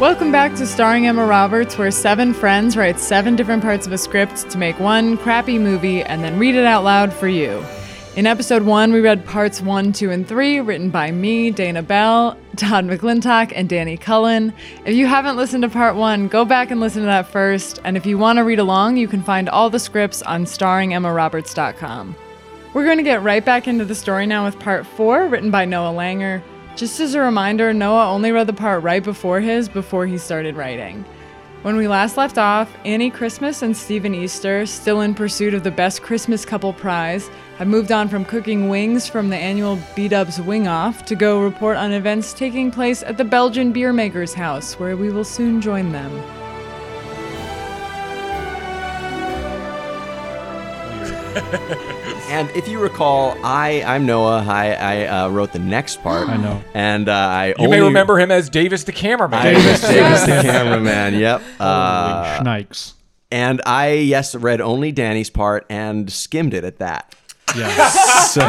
Welcome back to Starring Emma Roberts, where seven friends write seven different parts of a script to make one crappy movie and then read it out loud for you. In episode one, we read parts one, two, and three, written by me, Dana Bell, Todd McClintock, and Danny Cullen. If you haven't listened to part one, go back and listen to that first. And if you want to read along, you can find all the scripts on starringemmaroberts.com. We're going to get right back into the story now with part four, written by Noah Langer. Just as a reminder, Noah only read the part right before his before he started writing. When we last left off, Annie Christmas and Stephen Easter, still in pursuit of the Best Christmas Couple prize, have moved on from cooking wings from the annual B Dubs Wing Off to go report on events taking place at the Belgian beer maker's house, where we will soon join them. And if you recall, I I'm Noah. I I uh, wrote the next part. I know. And uh, I You only may remember him as Davis the cameraman. Davis, Davis the cameraman. Yep. Holy Uh, Schnikes. and I yes read only Danny's part and skimmed it at that. Yeah. So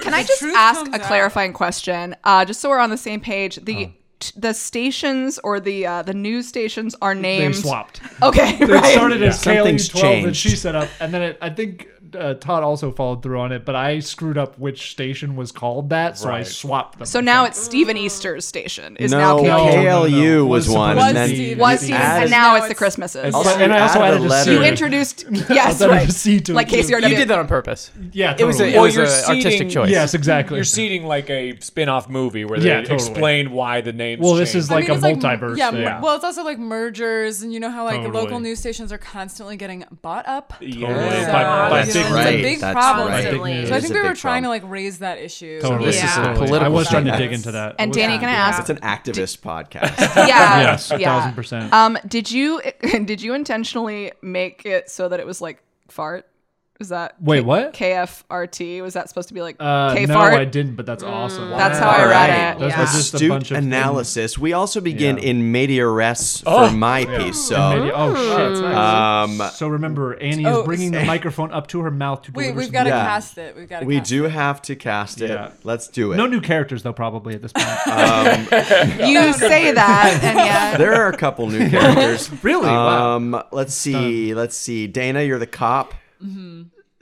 Can I just ask comes a out. clarifying question? Uh, just so we're on the same page. The t- the stations or the uh, the news stations are they named. swapped. Okay, It right. started as Something's KLU 12 that changed. she set up, and then it, I think uh, Todd also followed through on it, but I screwed up which station was called that, so I Right. swapped them. so now it's Stephen Easter's station. Is no, now No, KLU. KLU no, no. was Was one, supposed and to then be- you Was Stephen, added- and now Now it's the Christmases. Also, so- and I you also added added a a letter. C. you introduced yes, added a right. C to it, like too. KCRW. You did that on purpose. Yeah, It was a, it Well, was you're a seeding- artistic choice. yes, exactly. You're seeding like a spin-off movie where Yeah, they totally. explain why the names. Well, this changed. is like a it's multiverse yeah, thing. mer- well, it's also like mergers, and you know how like Totally. local news stations are constantly getting bought up. yeah. Totally. By- by you big right. It's a big That's problem. right. Big So I think we were trying problem. to like raise that issue. Totally. This is a Totally. political I was trying to dig into that. And Danny, can I ask? It's an activist podcast. yeah, Yes, a thousand percent. Um, did you did you intentionally make it so that it was like fart? Is that Wait, what? KFRT? Was that supposed to be like Uh, K no. I didn't, but that's awesome. That's how I All read right. it. That's yeah. just a Astute bunch of analysis. We also begin Yeah. in media res Oh. for my piece. So Maybe- oh shit! um, So remember, Annie Oh, is bringing the microphone up to her mouth to Wait, we've got to Yeah. cast it. We've got to. we cast do It. have to cast it. Yeah. Let's do it. No new characters though, probably at this point. You say that, and yet there are a couple new characters. really? Wow. Um, let's see. Let's see. Dana, you're the cop.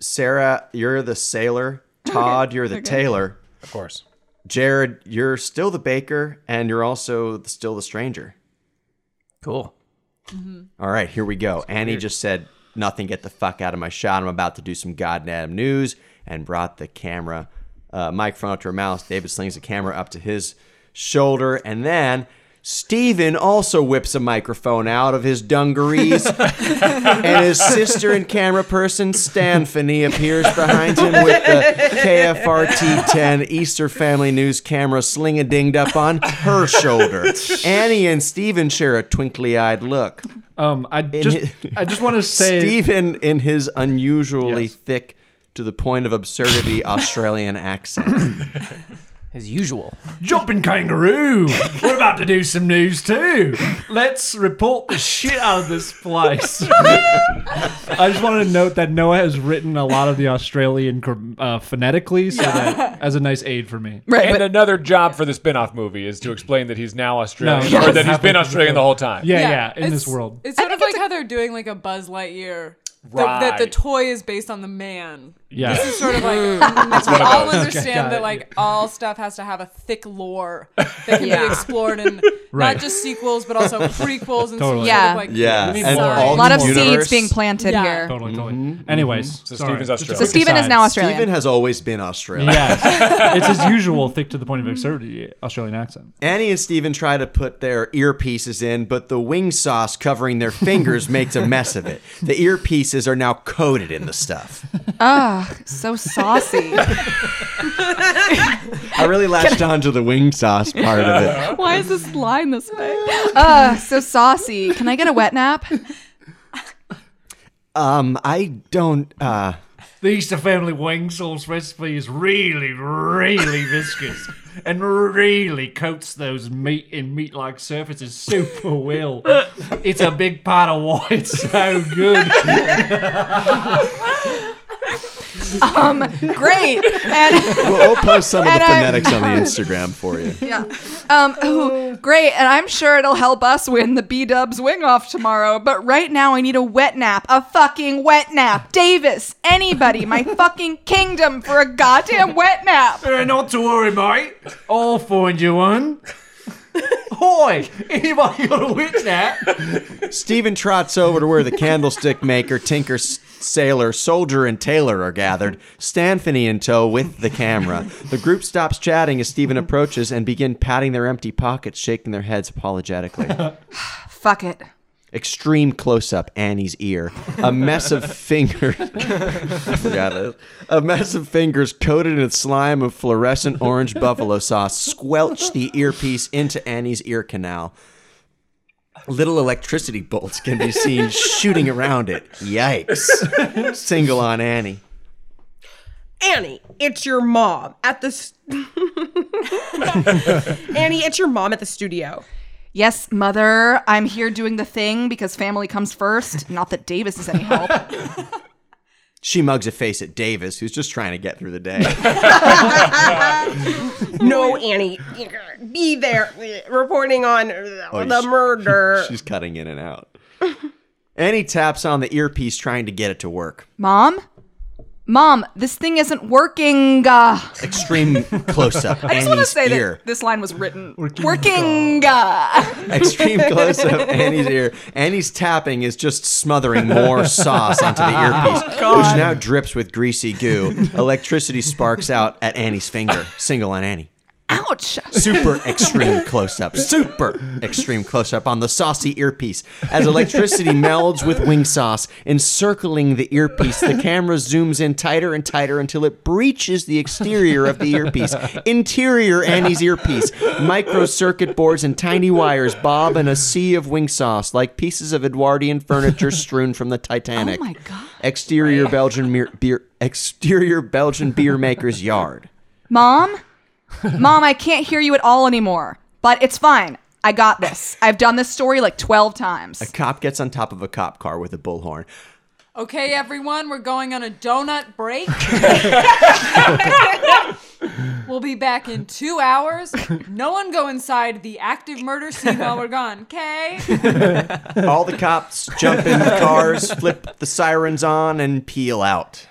Sarah, you're the sailor. Todd, you're the tailor. Of course. Jarad, you're still the baker, and you're also still the stranger. Cool. All right, here we go. Annie just said, "Nothing. Get the fuck out of my shot. I'm about to do some goddamn news," and brought the camera uh, microphone up to her mouth. David slings the camera up to his shoulder, and then Steven also whips a microphone out of his dungarees, and his sister and camera person Stanfany appears behind him with the KFRT 10 Easter Family News camera sling a dinged up on her shoulder. Annie and Steven share a twinkly eyed look. Um, I just, his- I just want to say, Stephen, in his unusually Yes. thick to the point of absurdity Australian accent. As usual. jumping kangaroo. We're about to do some news too. Let's report the shit out of this place. I just wanted to note that Noah has written a lot of the Australian uh, phonetically, so that as a nice aid for me. right, And but another job for the spin-off movie is to explain that he's now Australian, No, or that he's been Australian the the whole time. Yeah, yeah, in it's- this world. It's sort of like how they're doing like a Buzz Lightyear. The, That the Right. toy is based on the man. Yeah. This is sort of like mm. we all got understand it. that like all stuff has to have a thick lore that can be explored in Right. not just sequels but also prequels and Totally. some Yeah. sort of like Yeah, need and more. all a lot of the seeds being planted Yeah. here. Totally, totally. Mm-hmm. Anyways, mm-hmm. So sorry. Steven's Just Australian. So quick Stephen is aside. now Australian. Stephen has always been Australian. Yes, it's his usual thick to the point of absurdity Australian accent. Annie and Steven try to put their earpieces in, but the wing sauce covering their fingers makes a mess of it. The earpieces are now coated in the stuff. Ah. So saucy. I really latched on to the wing sauce part of it. Why is this line this way? Ah, so saucy. Can I get a wet nap? Um, I don't. Uh, The Easter family wing sauce recipe is really, really viscous and really coats those meat in meat-like surfaces super well. It's a big part of why it's so good. Um, great. And we'll, we'll post some of the And I- phonetics on the Instagram for you. yeah. Um, ooh, Great, and I'm sure it'll help us win the B Dubs wing off tomorrow. But right now, I need a wet nap. A fucking wet nap. Davis, anybody, my fucking kingdom for a goddamn wet nap. Uh, not to worry, mate. I'll find you one. Hoy! Anybody got a wit nap? Stephen trots over to where the candlestick maker, tinker, s- sailor, soldier, and tailor are gathered, Stanfany in tow with the camera. The group stops chatting as Stephen approaches and begin patting their empty pockets, shaking their heads apologetically. Fuck it. Extreme close up, Annie's ear. A mess of fingers. I forgot it. A mess of fingers coated in slime of fluorescent orange buffalo sauce squelch the earpiece into Annie's ear canal. Little electricity bolts can be seen shooting around it. Yikes. Single on Annie. Annie, it's your mom at the. St- Annie, it's your mom at the studio. Yes, mother, I'm here doing the thing because family comes first. Not that Davis is any help. She mugs a face at Davis, who's just trying to get through the day. No, Annie, be there reporting on Oh, the sh- murder. She's cutting in and out. Annie taps on the earpiece, trying to get it to work. Mom? Mom, this thing isn't working. Uh, Extreme close up. I just want to Annie's say ear. that this line was written working. uh. Extreme close up Annie's ear. Annie's tapping is just smothering more sauce onto the earpiece, which now drips with greasy goo. Electricity sparks out at Annie's finger. Single on Annie. Ouch. Super extreme close up. Super extreme close up on the saucy earpiece. As electricity melds with wing sauce, encircling the earpiece, the camera zooms in tighter and tighter until it breaches the exterior of the earpiece. Interior Annie's earpiece. Micro circuit boards and tiny wires bob in a sea of wing sauce like pieces of Edwardian furniture strewn from the Titanic. Oh my God. Exterior Belgian beer, beer exterior Belgian beer maker's yard. Mom? Mom, I can't hear you at all anymore. But it's fine. I got this. I've done this story like 12 times. A cop gets on top of a cop car with a bullhorn. Okay, everyone, we're going on a donut break. we'll be back in two hours. No one go inside the active murder scene while we're gone, okay? All the cops jump in the cars, flip the sirens on, and peel out.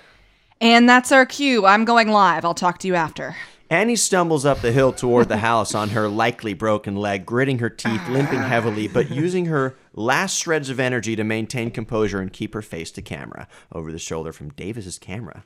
And that's our cue. I'm going live. I'll talk to you after. Annie stumbles up the hill toward the house on her likely broken leg, gritting her teeth, limping ah. heavily, but using her last shreds of energy to maintain composure and keep her face to camera. Over the shoulder from Davis's camera.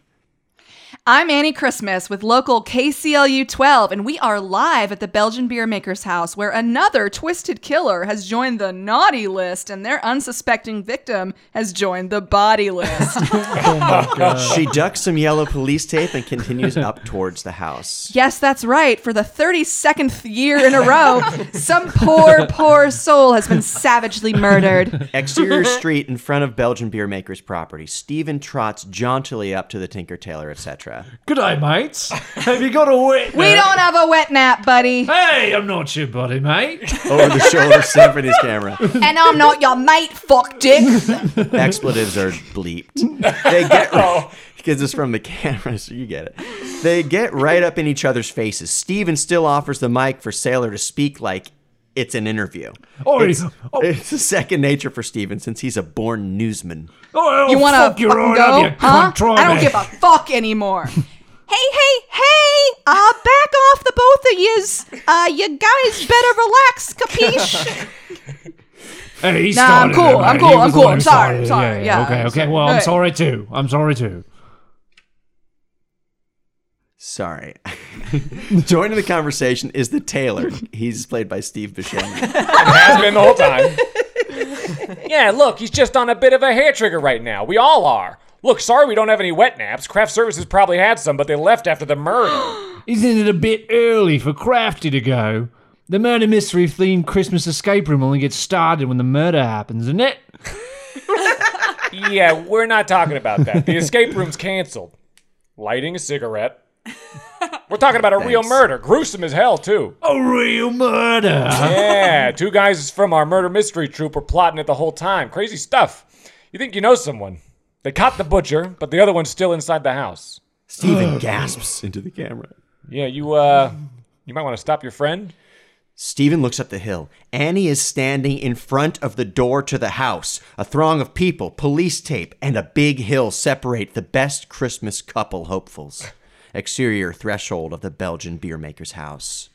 I'm Annie Christmas with local KCLU 12, and we are live at the Belgian beer maker's house where another twisted killer has joined the naughty list and their unsuspecting victim has joined the body list. Oh she ducks some yellow police tape and continues up towards the house. yes, that's right. For the 32nd year in a row, some poor, poor soul has been savagely murdered. Exterior street in front of Belgian beer maker's property. Stephen trots jauntily up to the Tinker Tailor, etc. Good day, mates. Have you got a wet We nap? don't have a wet nap, buddy. Hey, I'm not your buddy, mate. Over the shoulder, Symphony's camera. And I'm not your mate, fuck dick. expletives are bleeped. They get because it's from the camera, so you get it. They get right up in each other's faces. Steven still offers the mic for Sailor to speak like it's an interview. Oh, It's, oh. it's second nature for Steven since he's a born newsman. Oh, You want fuck to your fucking right go? huh? cunt, I don't give a fuck anymore. hey, hey, hey! Uh, back off the both of yous. Uh, you guys better relax, capiche? Hey, he Nah, I'm cool, it, I'm cool, I'm cool, I'm sorry, I'm sorry, Yeah, yeah, Okay, okay. sorry. Well, I'm Hey. sorry too. I'm sorry too. Sorry. Joining the conversation is the tailor. He's played by Steve Buscemi. Has been the whole time. yeah, look, he's just on a bit of a hair trigger right now. We all are. Look, sorry we don't have any wet naps. Craft Services probably had some, but they left after the murder. Isn't it a bit early for Crafty to go? The murder mystery themed Christmas escape room only gets started when the murder happens, isn't it? yeah, we're not talking about that. The escape room's canceled. Lighting a cigarette. We're talking about a real murder. Gruesome as hell, too. A real murder. Yeah, two guys from our murder mystery troupe were plotting it the whole time. Crazy stuff. You think you know someone. They caught the butcher, but the other one's still inside the house. Steven gasps into the camera. Yeah, you uh you might want to stop your friend. Stephen looks up the hill. Annie is standing in front of the door to the house. A throng of people, police tape, and a big hill separate the best Christmas couple hopefuls. Exterior threshold of the Belgian beer maker's house.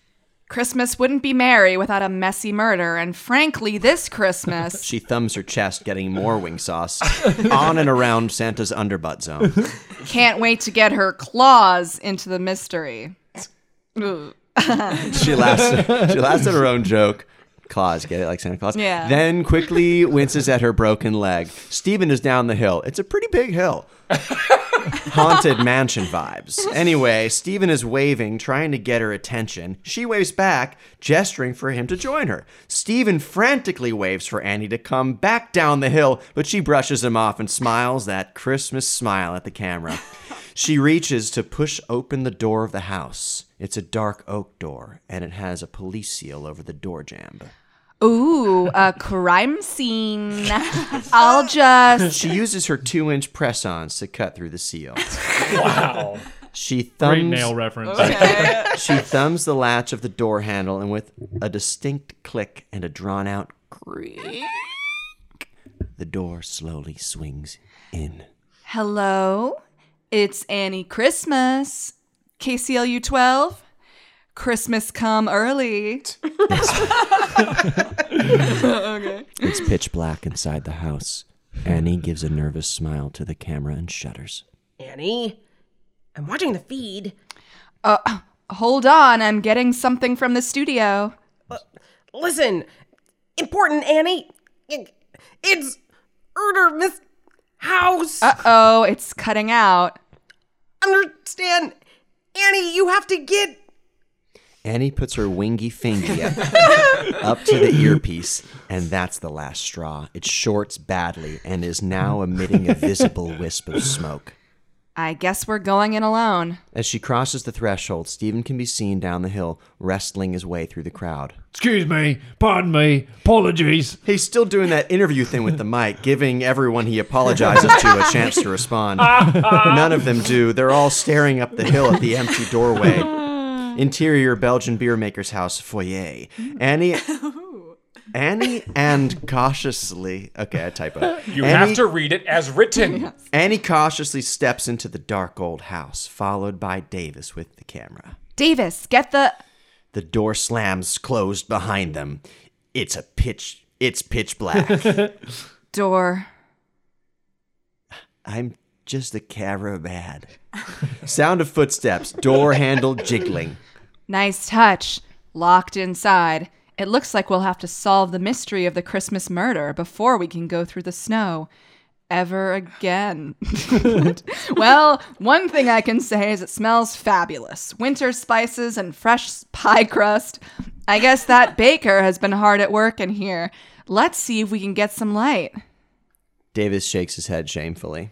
Christmas wouldn't be merry without a messy murder, and frankly, this Christmas. She thumbs her chest, getting more wing sauce on and around Santa's underbutt zone. Can't wait to get her claws into the mystery. She laughs. She laughs at her own joke. Claus, get it like Santa Claus. Yeah. Then quickly winces at her broken leg. Stephen is down the hill. It's a pretty big hill. Haunted mansion vibes. Anyway, Stephen is waving, trying to get her attention. She waves back, gesturing for him to join her. Stephen frantically waves for Annie to come back down the hill, but she brushes him off and smiles that Christmas smile at the camera. She reaches to push open the door of the house. It's a dark oak door, and it has a police seal over the door jamb. Ooh, a crime scene. I'll just. She uses her two inch press ons to cut through the seal. Wow. She Great thumbs nail reference. she thumbs the latch of the door handle and with a distinct click and a drawn out creak the door slowly swings in. Hello, it's Annie Christmas. KCLU 12. Christmas come early. It's pitch black inside the house. Annie gives a nervous smile to the camera and shudders. Annie, I'm watching the feed. Uh, hold on, I'm getting something from the studio. Listen, important, Annie. It's Erder Miss House. Uh oh, it's cutting out. Understand, Annie? You have to get. Annie puts her wingy finger up, up to the earpiece, and that's the last straw. It shorts badly and is now emitting a visible wisp of smoke. I guess we're going in alone. As she crosses the threshold, Stephen can be seen down the hill, wrestling his way through the crowd. Excuse me. Pardon me. Apologies. He's still doing that interview thing with the mic, giving everyone he apologizes to a chance to respond. None of them do. They're all staring up the hill at the empty doorway. Interior Belgian beer maker's house foyer. Annie. Annie and cautiously. Okay, I type typo. You Annie, have to read it as written. Annie cautiously steps into the dark old house, followed by Davis with the camera. Davis, get the. The door slams closed behind them. It's a pitch. It's pitch black. Door. I'm just a caravan. Sound of footsteps, door handle jiggling. Nice touch. Locked inside. It looks like we'll have to solve the mystery of the Christmas murder before we can go through the snow. Ever again. well, one thing I can say is it smells fabulous. Winter spices and fresh pie crust. I guess that baker has been hard at work in here. Let's see if we can get some light. Davis shakes his head shamefully.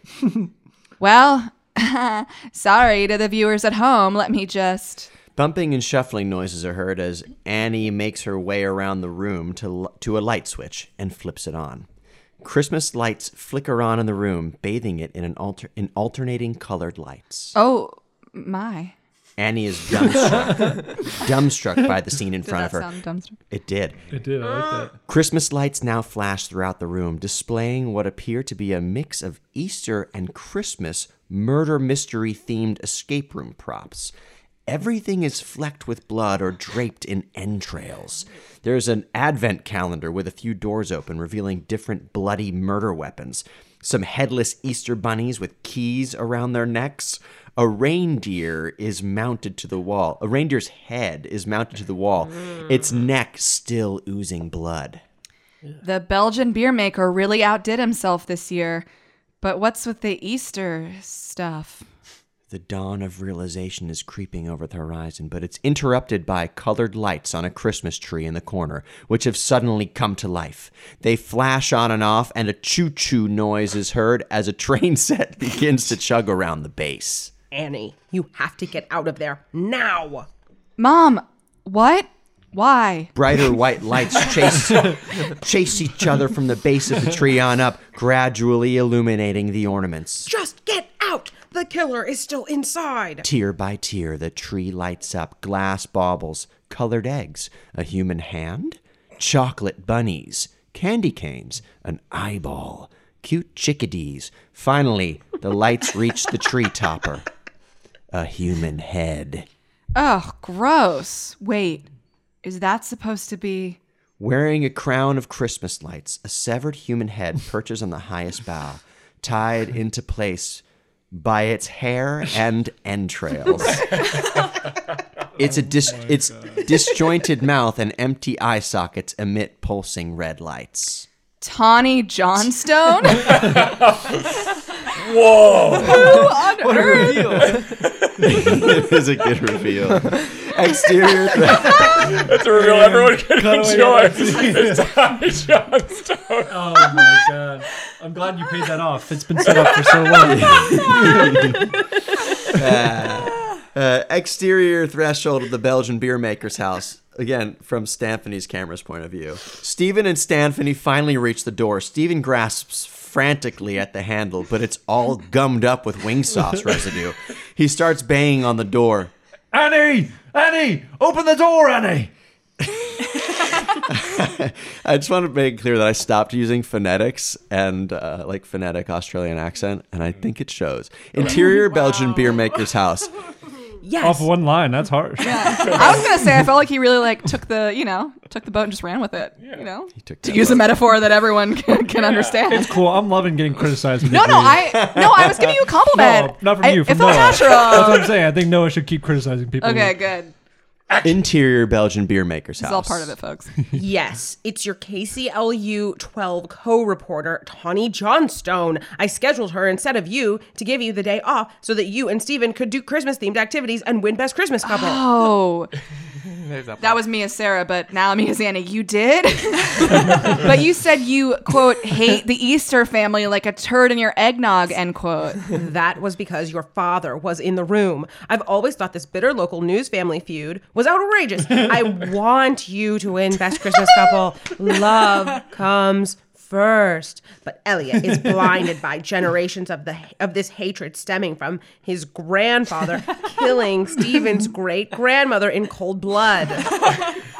Well, sorry to the viewers at home. Let me just. Bumping and shuffling noises are heard as Annie makes her way around the room to, to a light switch and flips it on. Christmas lights flicker on in the room, bathing it in an alter- in alternating colored lights. Oh, my. Annie is dumbstruck, dumbstruck by the scene in Did front that of her. sound dumbstruck? It did. It did. I like that. Christmas lights now flash throughout the room, displaying what appear to be a mix of Easter and Christmas murder mystery themed escape room props. Everything is flecked with blood or draped in entrails. There's an advent calendar with a few doors open, revealing different bloody murder weapons. Some headless Easter bunnies with keys around their necks. A reindeer is mounted to the wall. A reindeer's head is mounted to the wall, its neck still oozing blood. The Belgian beer maker really outdid himself this year. But what's with the Easter stuff? The dawn of realization is creeping over the horizon, but it's interrupted by colored lights on a Christmas tree in the corner, which have suddenly come to life. They flash on and off, and a choo choo noise is heard as a train set begins to chug around the base. Annie, you have to get out of there now. Mom, what? Why? Brighter white lights chase, chase each other from the base of the tree on up, gradually illuminating the ornaments. Just get out. The the killer is still inside. Tier by tier, the tree lights up glass baubles, colored eggs, a human hand, chocolate bunnies, candy canes, an eyeball, cute chickadees. Finally, the lights reach the tree topper. A human head. Oh, gross. Wait, is that supposed to be. Wearing a crown of Christmas lights, a severed human head perches on the highest bough, tied into place by its hair and entrails. It's a dis- its disjointed mouth and empty eye sockets emit pulsing red lights. Tawny Johnstone? Whoa! Who on earth? it is a good reveal. Exterior That's a reveal everyone can enjoy. It's Tommy Johnstone. Oh my god! I'm glad you paid that off. It's been set up for so long. uh, exterior threshold of the Belgian beer maker's house. Again, from Stanfany's camera's point of view. Stephen and Stanfany finally reach the door. Stephen grasps frantically at the handle, but it's all gummed up with wing sauce residue. He starts banging on the door. Annie, Annie, open the door, Annie. I just want to make clear that I stopped using phonetics and uh, like phonetic Australian accent, and I think it shows. Interior Belgian beer maker's house. Yes. Off one line, that's harsh. Yeah. I was gonna say I felt like he really like took the you know took the boat and just ran with it. Yeah. You know, he took to that use a metaphor that everyone can, can understand. It's cool. I'm loving getting criticized. No, no. I no, I was giving you a compliment. No, not from I- you. It From felt Noah. That's what natural. I'm saying. I think Noah should keep criticizing people. Okay, good. Interior Belgian beer maker's This house. is all part of it, folks. Yes, it's your KCLU 12 co reporter, Tawny Johnstone. I scheduled her instead of you to give you the day off so that you and Steven could do Christmas themed activities and win Best Christmas Couple. Oh, There's that. that was me as Sarah, but now me as Annie. You did, but you said you quote hate the Easter family like a turd in your eggnog. End quote. That was because your father was in the room. I've always thought this bitter local news family feud was outrageous. I want you to win Best Christmas Couple. Love comes first. But Elliot is blinded by generations of the of this hatred stemming from his grandfather killing Stephen's great grandmother in cold blood.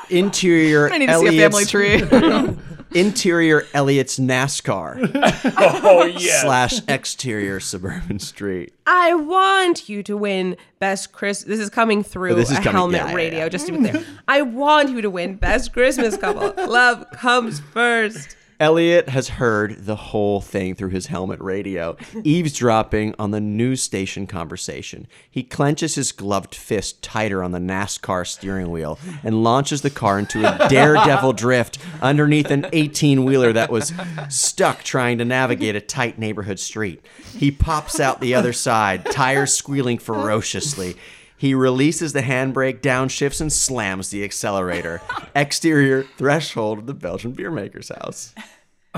Interior I need to see a family Elliot's, tree. interior Elliot's NASCAR Oh yeah. slash exterior suburban street. I want you to win Best Chris. This is coming through Oh, is a coming- helmet yeah, yeah, radio, yeah. just to be clear. I want you to win Best Christmas Couple. Love comes first. Elliot has heard the whole thing through his helmet radio, eavesdropping on the news station conversation. He clenches his gloved fist tighter on the NASCAR steering wheel and launches the car into a daredevil drift underneath an 18 wheeler that was stuck trying to navigate a tight neighborhood street. He pops out the other side, tires squealing ferociously. He releases the handbrake, downshifts, and slams the accelerator. Exterior threshold of the Belgian beer maker's house.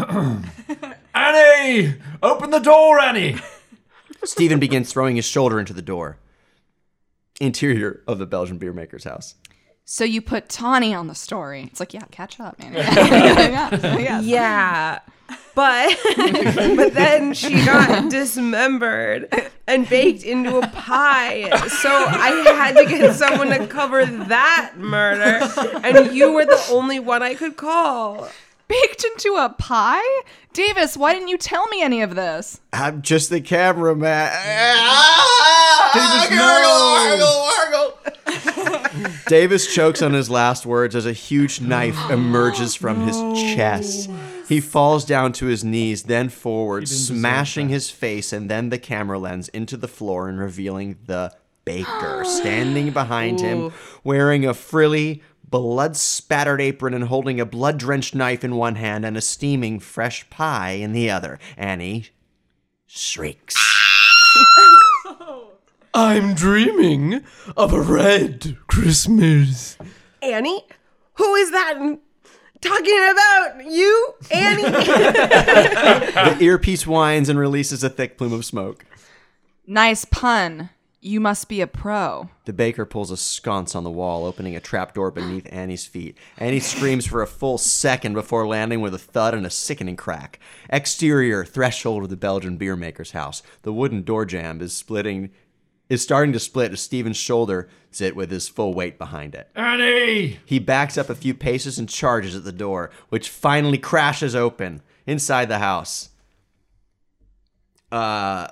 Annie, open the door, Annie. Stephen begins throwing his shoulder into the door. Interior of the Belgian beer maker's house. So you put Tawny on the story. It's like, yeah, catch up, man. yeah, yeah. Yeah. But but then she got dismembered and baked into a pie. So I had to get someone to cover that murder. And you were the only one I could call. Baked into a pie? Davis, why didn't you tell me any of this? I'm just the cameraman. Davis chokes on his last words as a huge knife emerges from his chest. He falls down to his knees, then forward, smashing his face and then the camera lens into the floor and revealing the baker standing behind him, wearing a frilly, blood spattered apron and holding a blood drenched knife in one hand and a steaming fresh pie in the other. Annie shrieks. I'm dreaming of a red Christmas. Annie? Who is that talking about? You? Annie? The earpiece whines and releases a thick plume of smoke. Nice pun. You must be a pro. The baker pulls a sconce on the wall, opening a trapdoor beneath Annie's feet. Annie screams for a full second before landing with a thud and a sickening crack. Exterior threshold of the Belgian beer maker's house. The wooden door jamb is splitting is starting to split as Steven's shoulder it with his full weight behind it. Annie! He backs up a few paces and charges at the door, which finally crashes open inside the house. Uh,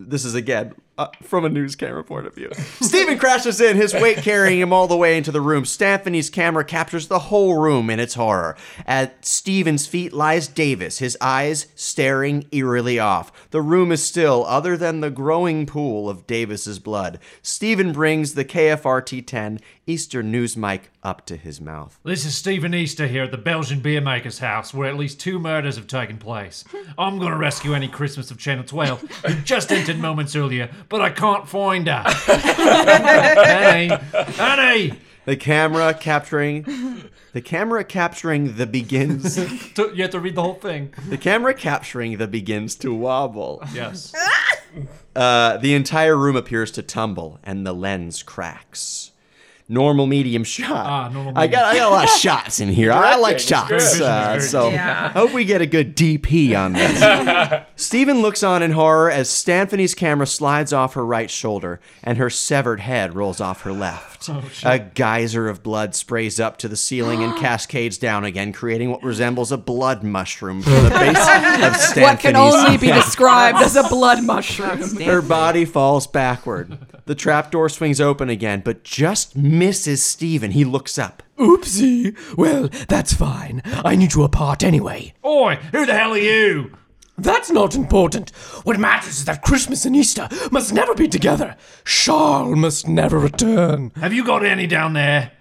this is again uh, from a news camera point of view. Stephen crashes in, his weight carrying him all the way into the room. Stephani's camera captures the whole room in its horror. At Stephen's feet lies Davis, his eyes staring eerily off. The room is still, other than the growing pool of Davis's blood. Stephen brings the KFRT 10 Eastern News mic up to his mouth. This is Stephen Easter here at the Belgian beer maker's house, where at least two murders have taken place. I'm going to rescue Annie Christmas of Channel 12, who just entered moments earlier, but I can't find her. Annie! Annie! The camera capturing the camera capturing the begins You have to read the whole thing. the camera capturing the begins to wobble. Yes. Uh, the entire room appears to tumble and the lens cracks. Normal medium shot. Ah, normal I got I got a lot of shots in here. I like shots. Uh, so Yeah. I hope we get a good DP on this. Stephen looks on in horror as Stanfany's camera slides off her right shoulder and her severed head rolls off her left. a geyser of blood sprays up to the ceiling and cascades down again, creating what resembles a blood mushroom from the base of Stanfany's What can only be described as a blood mushroom. her body falls backward. The trapdoor swings open again, but just misses Stephen. He looks up. Oopsie. Well, that's fine. I need you apart anyway. Oi, who the hell are you? That's not important. What matters is that Christmas and Easter must never be together. Charles must never return. Have you got any down there?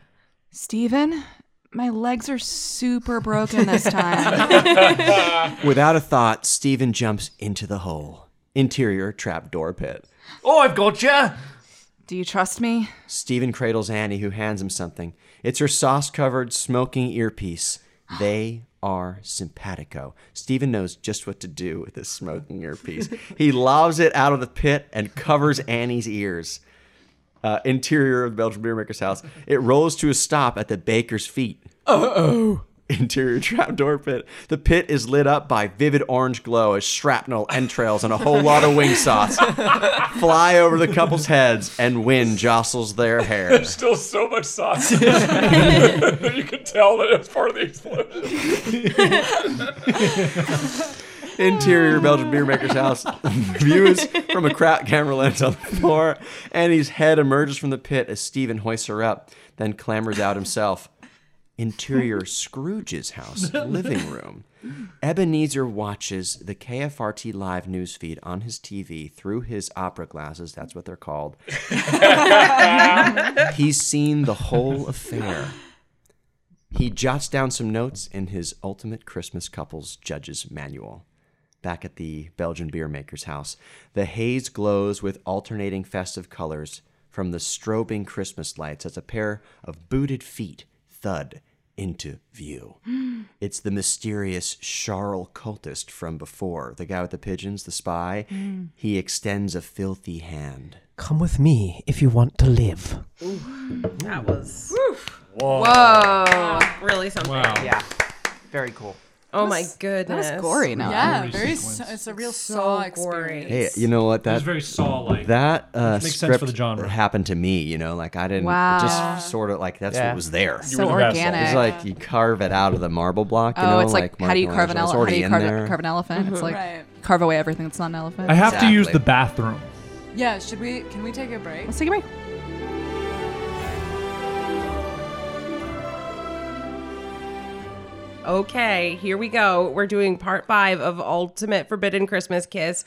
Steven, my legs are super broken this time. Without a thought, Stephen jumps into the hole. Interior trapdoor pit. Oh, I've got you. Do you trust me? Stephen cradles Annie, who hands him something. It's her sauce covered smoking earpiece. They are simpatico. Stephen knows just what to do with this smoking earpiece. he lobs it out of the pit and covers Annie's ears. Uh, interior of the Belgian beer maker's house. It rolls to a stop at the baker's feet. Uh oh. Interior trapdoor pit. The pit is lit up by vivid orange glow as shrapnel, entrails, and a whole lot of wing sauce fly over the couple's heads and wind jostles their hair. There's still so much sauce. you can tell that it was part of the explosion. Interior Belgian beer maker's house. Views from a crap camera lens on the floor. Annie's head emerges from the pit as Stephen hoists her up, then clambers out himself. Interior Scrooge's house, living room. Ebenezer watches the KFRT live newsfeed on his TV through his opera glasses. That's what they're called. He's seen the whole affair. He jots down some notes in his Ultimate Christmas Couples Judge's Manual. Back at the Belgian beer maker's house, the haze glows with alternating festive colors from the strobing Christmas lights as a pair of booted feet thud into view. it's the mysterious Charles cultist from before, the guy with the pigeons, the spy. Hmm. He extends a filthy hand. Come with me if you want to live. That was Whoa. really something. Yeah. Very cool. Oh my goodness. That's gory now. Yeah, Eerie very. sequence. s- It's a real So saw gory. experience. Hey, you know what? It was very Saw-like. that uh, makes sense script for the genre. happened to me. You know, like I didn't Wow. just sort of like that's Yeah. what was there. So were the best. organic. It's like you carve it out of the marble block. You oh, know, it's like, how do you carve an Michelangelo. Elephant? How do already you in carve, there. carve an elephant? It's like Right. carve away everything that's not an elephant. I have to use Exactly. the bathroom. Yeah. Should we? Can we take a break? Let's take a break. Okay, here we go. We're doing part five of Ultimate Forbidden Christmas Kiss,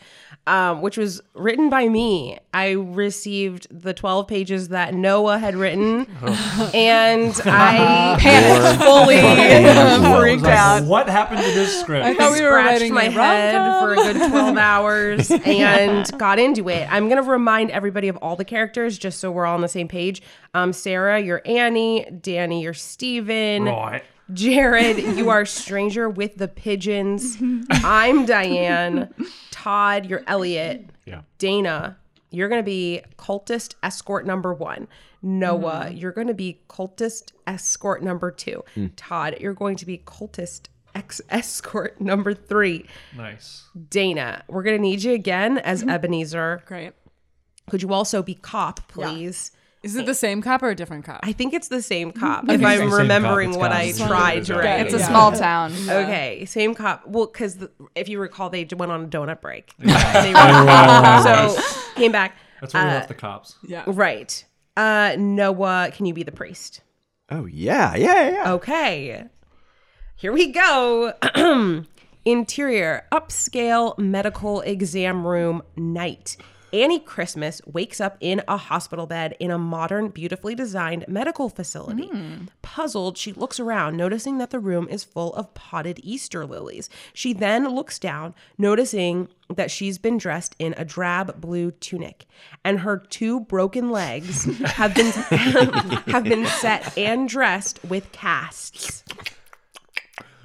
um, which was written by me. I received the 12 pages that Noah had written, and I Panicked fully, freaked out. What happened to this script? I thought we were scratched writing my head rom-com. for a good 12 hours and got into it. I'm going to remind everybody of all the characters just so we're all on the same page. Um, Sarah, you're Annie. Danny, you're Steven. Right. Jarad, you are stranger with the pigeons. I'm Diane. Todd, you're Elliot. Yeah. Dana, you're going to be cultist escort number one. Noah, mm. you're going to be cultist escort number two. Hmm. Todd, you're going to be cultist ex- escort number three. Nice. Dana, we're going to need you again as mm-hmm. Ebenezer. Great. Could you also be cop, please? Is it the same cop or a different cop? I think it's the same cop. think If I'm same remembering cop. What I be the same tried to write. It's a small town. Okay, same cop. Well, because if you recall, they went on a donut break. They were- so came back. That's where we Uh, left the cops. yeah. Right. Uh, Noah, can you be the priest? Oh yeah, yeah, yeah. Okay. Here we go. Interior, upscale medical exam room night. Annie Christmas wakes up in a hospital bed in a modern, beautifully designed medical facility. Puzzled, she looks around, noticing that the room is full of potted Easter lilies. She then looks down, noticing that she's been dressed in a drab blue tunic, and her two broken legs have been have been set and dressed with casts.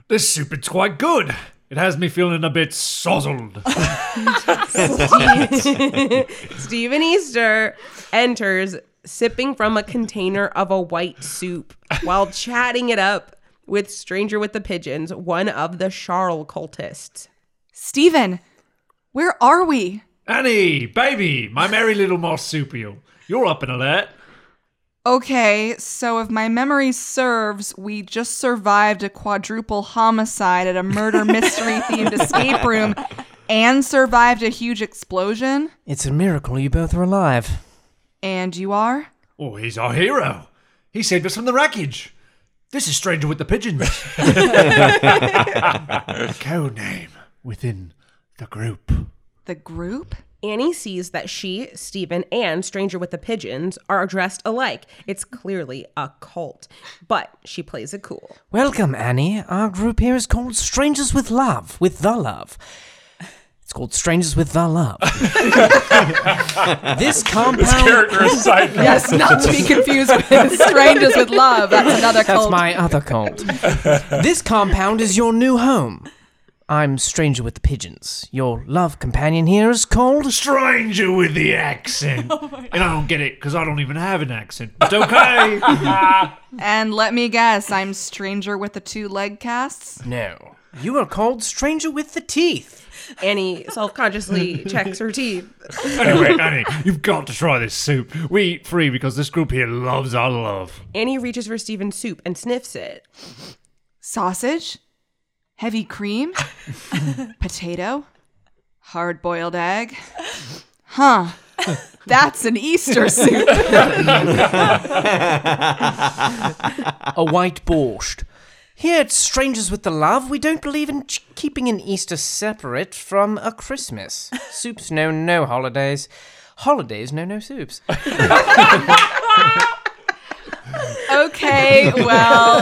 This soup is quite good. It has me feeling a bit sozzled. Stephen Easter enters sipping from a container of a white soup while chatting it up with Stranger with the Pigeons, one of the Charles cultists. Steven, where are we? Annie, baby, my merry little marsupial. You're up and alert. Okay, so if my memory serves, we just survived a quadruple homicide at a murder mystery themed escape room and survived a huge explosion. It's a miracle you both are alive. And you are? Oh, he's our hero. He saved us from the wreckage. This is Stranger with the Pigeons. a code name within the group. The group? Annie sees that she, Stephen, and Stranger with the Pigeons are dressed alike. It's clearly a cult, but she plays it cool. Welcome, Annie. Our group here is called Strangers with Love, with the love. It's called Strangers with the Love. this compound. Character aside. Yes, not to be confused with Strangers with Love. That's another That's my other cult. this compound is your new home. I'm Stranger with the Pigeons. Your love companion here is called. Stranger with the accent. Oh and I don't get it because I don't even have an accent. But okay. And let me guess, I'm Stranger with the two leg casts? No. You are called Stranger with the Teeth. Annie self consciously checks her teeth. anyway, Annie, you've got to try this soup. We eat free because this group here loves our love. Annie reaches for Stephen's soup and sniffs it. Sausage? Heavy cream? Potato? Hard boiled egg? Huh. That's an Easter soup. A white borscht. Here at Strangers with the Love, we don't believe in ch- keeping an Easter separate from a Christmas. Soups know no holidays. Holidays know no soups. Okay, well,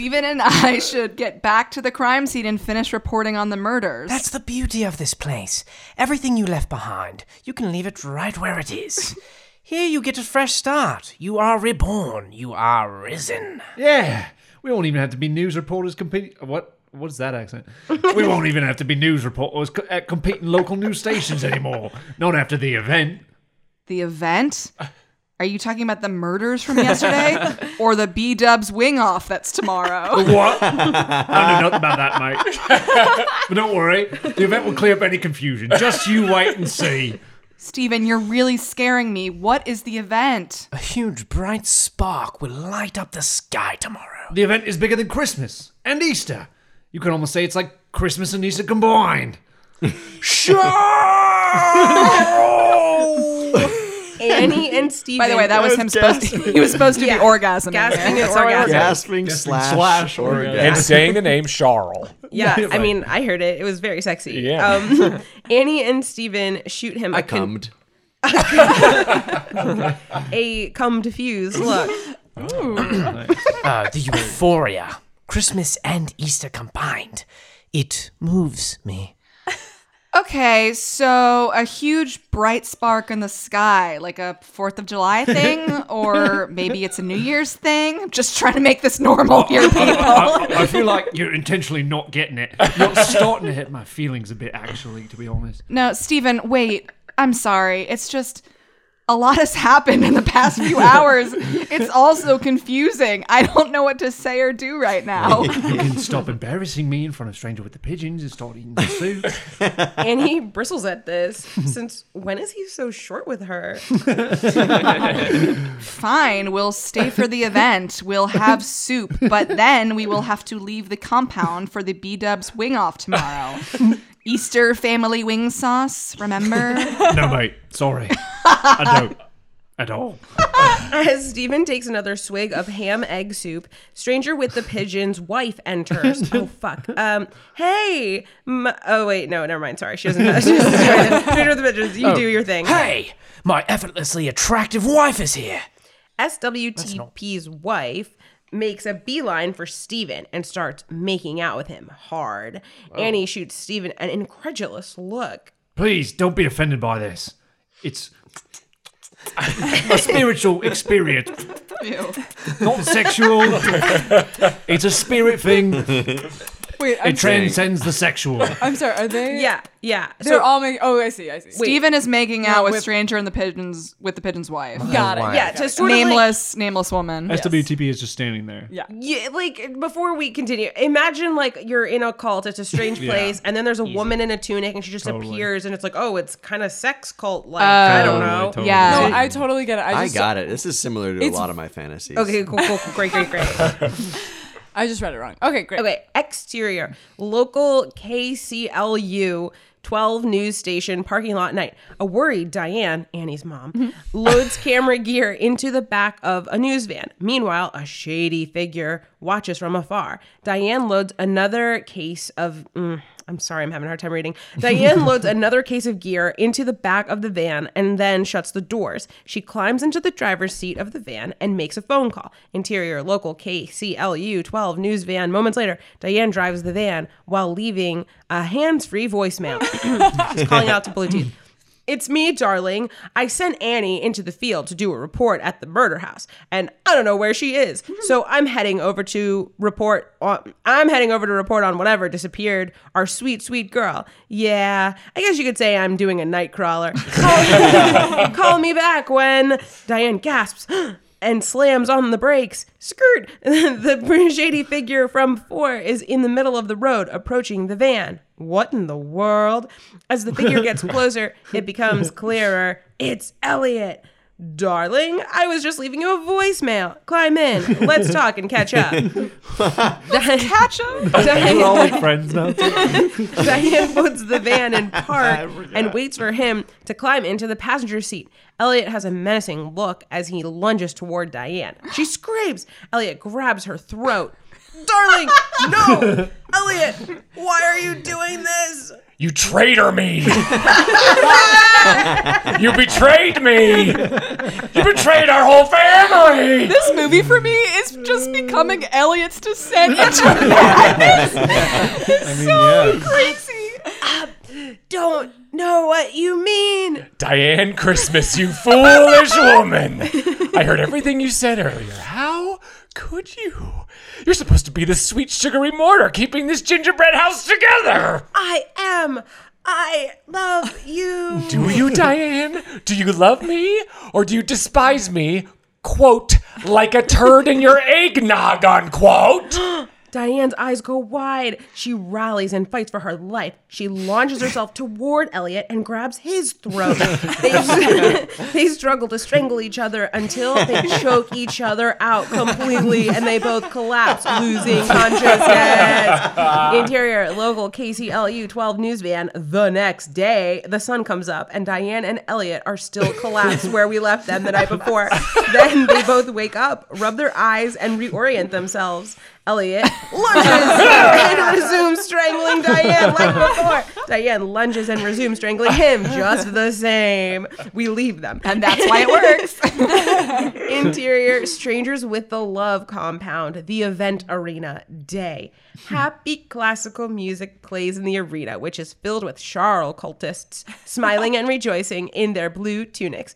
Stephen and I should get back to the crime scene and finish reporting on the murders. That's the beauty of this place. Everything you left behind, you can leave it right where it is. Here you get a fresh start. You are reborn. You are risen. Yeah. We won't even have to be news reporters competing. What? What is that accent? we won't even have to be news reporters co- at competing local news stations anymore. Not after the event. the event? Are you talking about the murders from yesterday? or the B Dubs wing off that's tomorrow? What? I don't know nothing about that, mate. but don't worry, the event will clear up any confusion. Just you wait and see. Stephen, you're really scaring me. What is the event? A huge bright spark will light up the sky tomorrow. The event is bigger than Christmas and Easter. You can almost say it's like Christmas and Easter combined. Annie and Stephen. By the way, that was him supposed to, he was supposed to Yeah. be orgasming. gasping there. and orgasming. Gasping slash, slash orgasm. and saying the name Charles. Yeah, I mean, I heard it. It was very sexy. Yeah. Um, Annie and Stephen shoot him I a, con- cummed. a cum diffuse look. Uh, the euphoria. Christmas and Easter combined. It moves me. Okay, so a huge bright spark in the sky, like a 4th of July thing, or maybe it's a New Year's thing. I'm just trying to make this normal oh, here, people. I, I feel like you're intentionally not getting it. You're starting to hit my feelings a bit, actually, to be honest. No, Stephen, wait. I'm sorry. It's just a lot has happened in the past few hours. It's also confusing. I don't know what to say or do right now. You can stop embarrassing me in front of stranger with the pigeons and start eating the soup. And he bristles at this. Since when is he so short with her? Fine, we'll stay for the event. We'll have soup, but then we will have to leave the compound for the B Dubs wing off tomorrow. Easter family wing sauce, remember? no, mate. Sorry. I don't. At all. As Steven takes another swig of ham egg soup, stranger with the pigeon's wife enters. oh fuck. Um, hey. M- oh wait, no, never mind. Sorry, she doesn't. She doesn't stranger with the pigeons. You do your thing. Hey, my effortlessly attractive wife is here. SWTP's wife makes a beeline for Steven and starts making out with him hard. Annie shoots Steven an incredulous look. Please don't be offended by this. It's a spiritual experience, not sexual. It's a spirit thing. Wait, I'm, It transcends the sexual. I'm sorry. Are they? Yeah, yeah. They're So, all making. Oh, I see. I see. Steven is making out with with- Stranger and the Pigeons with the Pigeon's wife. Got it. yeah, to sort of like, Nameless, nameless woman. SWTP is just standing there. Yeah. Yeah, like before we continue, imagine like you're in a cult. It's a strange Yeah. place, and then there's a woman in a tunic, and she just Totally. appears, and it's like, oh, it's kind of sex cult like. I don't know. Totally, Yeah. totally. No, I totally get it. I I just got it. This is similar to a It's- lot of my fantasies. Okay, cool, cool, cool, great, great, great. I just read it wrong. Okay, great. Okay, exterior, local KCLU 12 news station parking lot night. A worried Diane, Annie's mom, loads camera gear into the back of a news van. Meanwhile, a shady figure watches from afar. Diane loads another case of. mm, I'm sorry, I'm having a hard time reading. Diane loads another case of gear into the back of the van and then shuts the doors. She climbs into the driver's seat of the van and makes a phone call. Interior local KCLU 12 news van. Moments later, Diane drives the van while leaving a hands free voicemail. She's calling out to Bluetooth. It's me, darling. I sent Annie into the field to do a report at the murder house, and I don't know where she is. So I'm heading over to report on. I'm heading over to report on whatever disappeared. Our sweet, sweet girl. Yeah, I guess you could say I'm doing a night crawler. Call, call me back when Diane gasps. And slams on the brakes. Skirt! the shady figure from four is in the middle of the road approaching the van. What in the world? As the figure gets closer, it becomes clearer. It's Elliot. Darling, I was just leaving you a voicemail. Climb in. Let's talk and catch up. catch up? We're all like friends now. Diane puts the van in park and waits for him to climb into the passenger seat. Elliot has a menacing look as he lunges toward Diane. She screams. Elliot grabs her throat. Darling, no! Elliot, why are you doing this? You traitor me! you betrayed me! You betrayed our whole family! This movie for me is just becoming Elliot's descent into madness. I mean, yeah. Crazy. Um, don't know what you mean. Diane Christmas, you foolish woman! I heard everything you said earlier. How could you? You're supposed to be the sweet sugary mortar keeping this gingerbread house together! I am. I love you. Do you, Diane? Do you love me? Or do you despise me? Quote, like a turd in your eggnog, unquote! Diane's eyes go wide. She rallies and fights for her life. She launches herself toward Elliot and grabs his throat. they, they struggle to strangle each other until they choke each other out completely and they both collapse, losing consciousness. Interior, local KCLU 12 news van. The next day, the sun comes up and Diane and Elliot are still collapsed where we left them the night before. then they both wake up, rub their eyes, and reorient themselves. Elliot lunges and resumes strangling Diane like before. Diane lunges and resumes strangling him just the same. We leave them. And that's why it works. Interior Strangers with the Love compound, the event arena day. Happy classical music plays in the arena, which is filled with Charles cultists smiling and rejoicing in their blue tunics.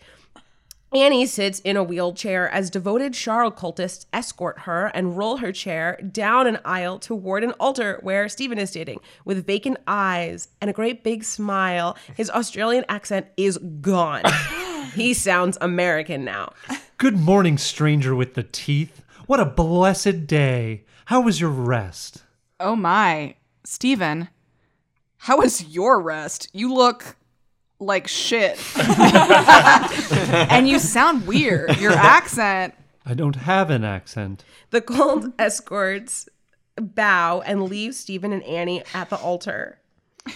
Annie sits in a wheelchair as devoted Charles cultists escort her and roll her chair down an aisle toward an altar where Steven is standing. With vacant eyes and a great big smile, his Australian accent is gone. he sounds American now. Good morning, stranger with the teeth. What a blessed day. How was your rest? Oh my. Steven, how was your rest? You look like shit. and you sound weird. Your accent. I don't have an accent. The cult escorts bow and leave Steven and Annie at the altar.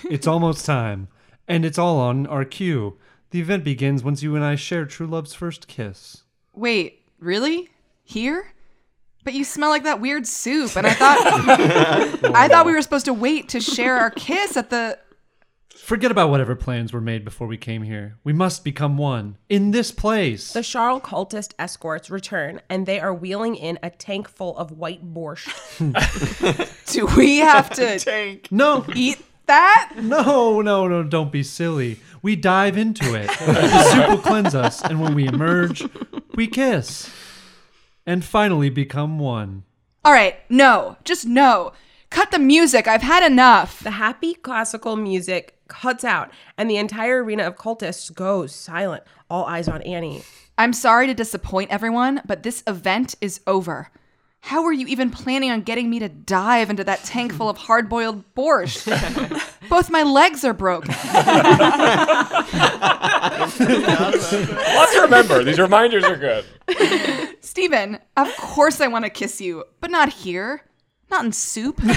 It's almost time, and it's all on our cue. The event begins once you and I share true love's first kiss. Wait, really? Here? But you smell like that weird soup, and I thought I thought we were supposed to wait to share our kiss at the Forget about whatever plans were made before we came here. We must become one. In this place. The Charles cultist escorts return and they are wheeling in a tank full of white borscht. Do we have to tank. no, eat that? no, no, no, don't be silly. We dive into it. The soup will cleanse us, and when we emerge, we kiss. And finally become one. All right, no, just no. Cut the music. I've had enough. The happy classical music cuts out and the entire arena of cultists goes silent. All eyes on Annie. I'm sorry to disappoint everyone, but this event is over. How were you even planning on getting me to dive into that tank full of hard boiled borscht? Both my legs are broken. Lots to remember. These reminders are good. Steven, of course I want to kiss you, but not here. Not in soup. and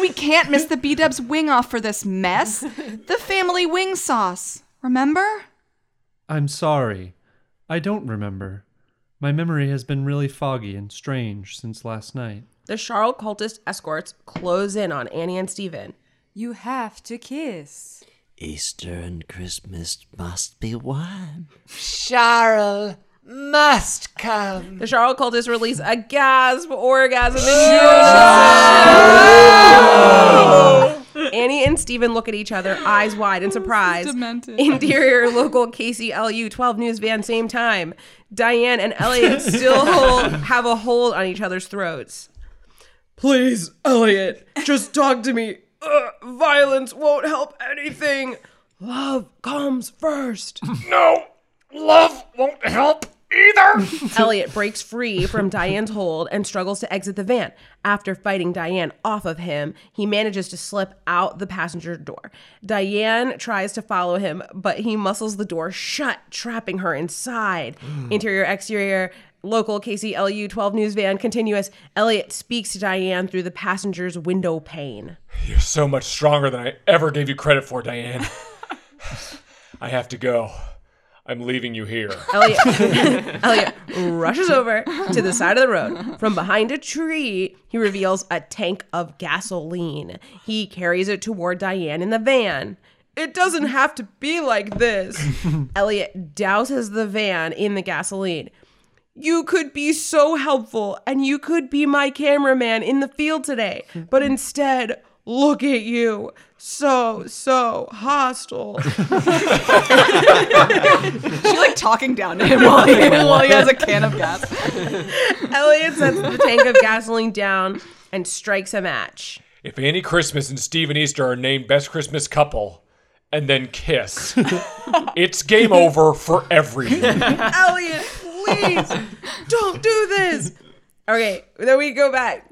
we can't miss the B Dubs wing off for this mess. The family wing sauce. Remember? I'm sorry. I don't remember. My memory has been really foggy and strange since last night. The Charles cultist escorts close in on Annie and Steven. You have to kiss. Easter and Christmas must be one. Charles must come. The Charles cultists release a gasp orgasm in Annie and Steven look at each other, eyes wide in surprise. demented. Interior local KCLU 12 news van, same time. Diane and Elliot still hold, have a hold on each other's throats. Please, Elliot, just talk to me. Ugh, violence won't help anything. Love comes first. No, love won't help either. Elliot breaks free from Diane's hold and struggles to exit the van. After fighting Diane off of him, he manages to slip out the passenger door. Diane tries to follow him, but he muscles the door shut, trapping her inside. Interior, exterior, local KCLU 12 news van, continuous. Elliot speaks to Diane through the passenger's window pane. You're so much stronger than I ever gave you credit for, Diane. I have to go. I'm leaving you here. Elliot, Elliot rushes over to the side of the road. From behind a tree, he reveals a tank of gasoline. He carries it toward Diane in the van. It doesn't have to be like this. Elliot douses the van in the gasoline. You could be so helpful and you could be my cameraman in the field today, but instead, look at you. So, so hostile. She like talking down to him while he, while he has a can of gas. Elliot sets the tank of gasoline down and strikes a match. If Annie Christmas and Steven Easter are named Best Christmas Couple and then kiss, it's game over for everyone. Elliot, please don't do this. Okay, then we go back.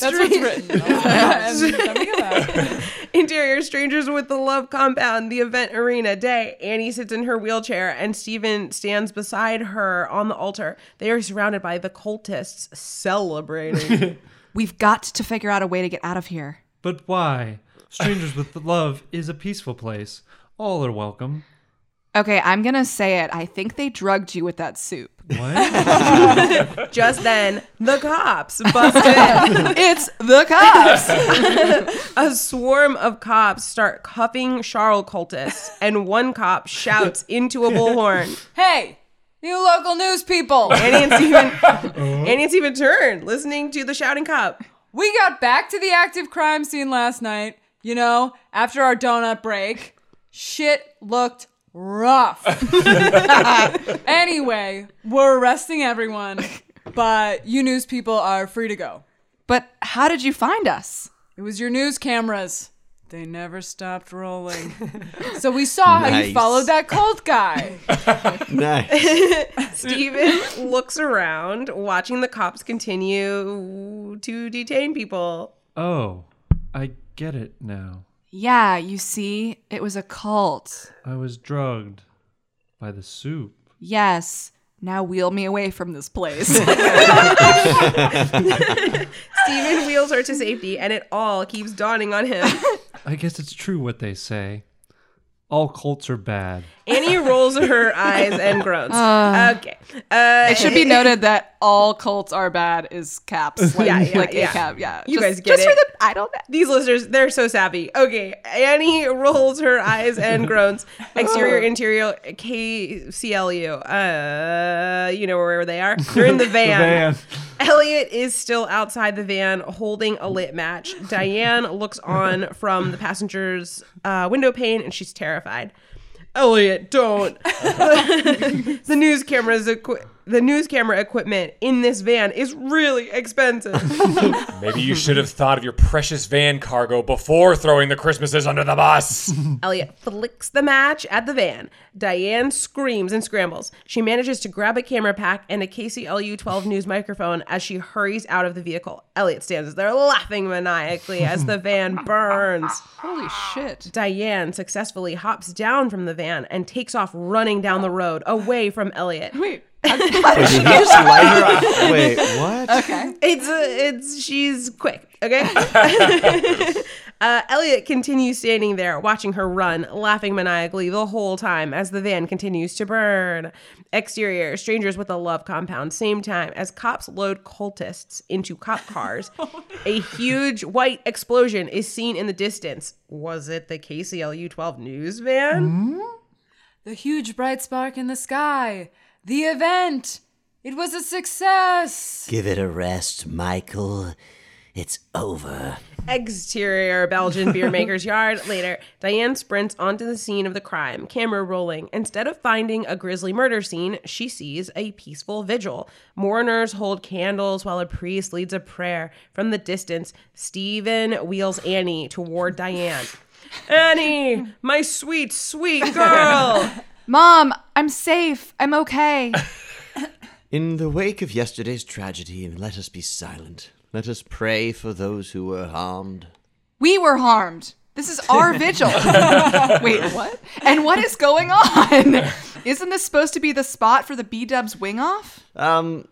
That's what's written. And something about it. Interior strangers with the love compound, the event arena day. Annie sits in her wheelchair and Steven stands beside her on the altar. They are surrounded by the cultists celebrating. We've got to figure out a way to get out of here. But why? Strangers with Love is a peaceful place. All are welcome. Okay, I'm gonna say it. I think they drugged you with that soup. What? Just then, the cops bust in. It's the cops. A swarm of cops start cuffing Charles cultists, and one cop shouts into a bullhorn. Hey, you local news people. Annie and Steven, Annie uh-huh. and Steven turn, listening to the shouting cop. We got back to the active crime scene last night. you know, after our donut break, shit looked rough. anyway, we're arresting everyone, but you news people are free to go. But how did you find us? It was your news cameras. They never stopped rolling. so we saw how you Nice. followed that cult guy. Nice. Steven looks around, watching the cops continue to detain people. Oh, I get it now. Yeah, you see, it was a cult. I was drugged by the soup. Yes. Now wheel me away from this place. Steven wheels her to safety, and it all keeps dawning on him. I guess it's true what they say. All cults are bad. Annie rolls her eyes and groans. okay. Uh, it should be noted that all cults are bad is caps. Like, Yeah, yeah, like yeah. a cap. Yeah. You Just- guys get just for it. the I don't know. These listeners, they're so savvy. Okay, Annie rolls her eyes and groans. Exterior, interior, KCLU. Uh, you know where they are. They're in the van. Elliot is still outside the van holding a lit match. Diane looks on from the passenger's uh, window pane and she's terrified. Elliot, don't. the news cameras equi- the news camera equipment in this van is really expensive. Maybe you should have thought of your precious van cargo before throwing the Christmases under the bus. Elliot flicks the match at the van. Diane screams and scrambles. She manages to grab a camera pack and a KCLU 12 news microphone as she hurries out of the vehicle. Elliot stands there laughing maniacally as the van burns. Holy shit. Diane successfully hops down from the van and takes off running down the road away from Elliot. Wait. Did you just light her up? Wait, what? Okay. It's a, it's she's quick, okay? uh, Elliot continues standing there, watching her run, laughing maniacally the whole time as the van continues to burn. Exterior, strangers with a love compound. Same time as cops load cultists into cop cars. a huge white explosion is seen in the distance. Was it the KCLU 12 news van? The huge bright spark in the sky. The event. It was a success. Give it a rest, Michael. It's over. Exterior Belgian beer maker's yard. Later, Diane sprints onto the scene of the crime, camera rolling. Instead of finding a grisly murder scene, she sees a peaceful vigil. Mourners hold candles while a priest leads a prayer. From the distance, Steven wheels Annie toward Diane. Annie, my sweet, sweet girl. Mom, I'm safe. I'm okay. In the wake of yesterday's tragedy, let us be silent. Let us pray for those who were harmed. We were harmed. This is our vigil. Wait, what? And what is going on? Isn't this supposed to be the spot for the B Dubs wing off? Um,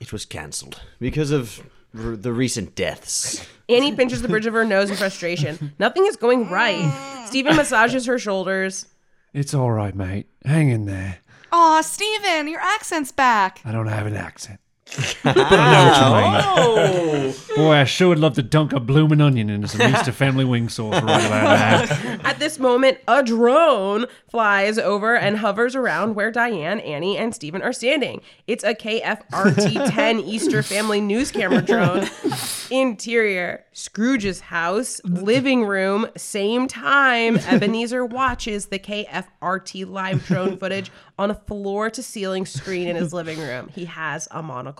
it was cancelled because of r- the recent deaths. Annie pinches the bridge of her nose in frustration. Nothing is going right. Steven massages her shoulders. It's all right, mate. Hang in there. Aw, Steven, your accent's back. I don't have an accent. But I know what you mean. Boy, I sure would love to dunk a bloomin' onion into some Easter family wing sauce right about now. At this moment, a drone flies over and hovers around where Diane, Annie, and Steven are standing. It's a KFRT 10 Easter family news camera drone. Interior Scrooge's house, living room, same time. Ebenezer watches the KFRT live drone footage on a floor to ceiling screen in his living room. He has a monocle.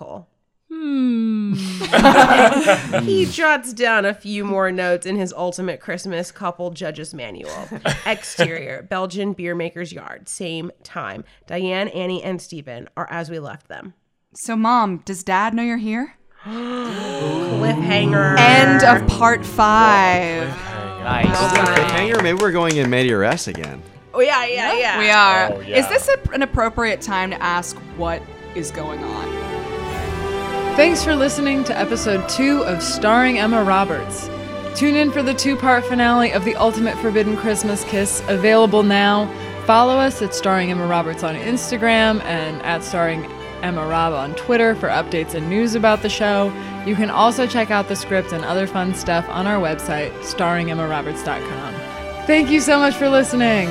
Hmm. he jots down a few more notes in his ultimate Christmas couple judge's manual. Exterior, Belgian beer maker's yard, same time. Diane, Annie, and Steven are as we left them. So, Mom, does Dad know you're here? Cliffhanger. End of part five. Nice. Oh cliffhanger? Maybe we're going in medias again. Oh, yeah, yeah, yeah. We are. Oh, yeah. Is this a, an appropriate time to ask what is going on? Thanks for listening to episode two of Starring Emma Roberts. Tune in for the two part finale of The Ultimate Forbidden Christmas Kiss, available now. Follow us at Starring Emma Roberts on Instagram and at Starring Emma Rob on Twitter for updates and news about the show. You can also check out the script and other fun stuff on our website, starringemmaroberts.com. Thank you so much for listening.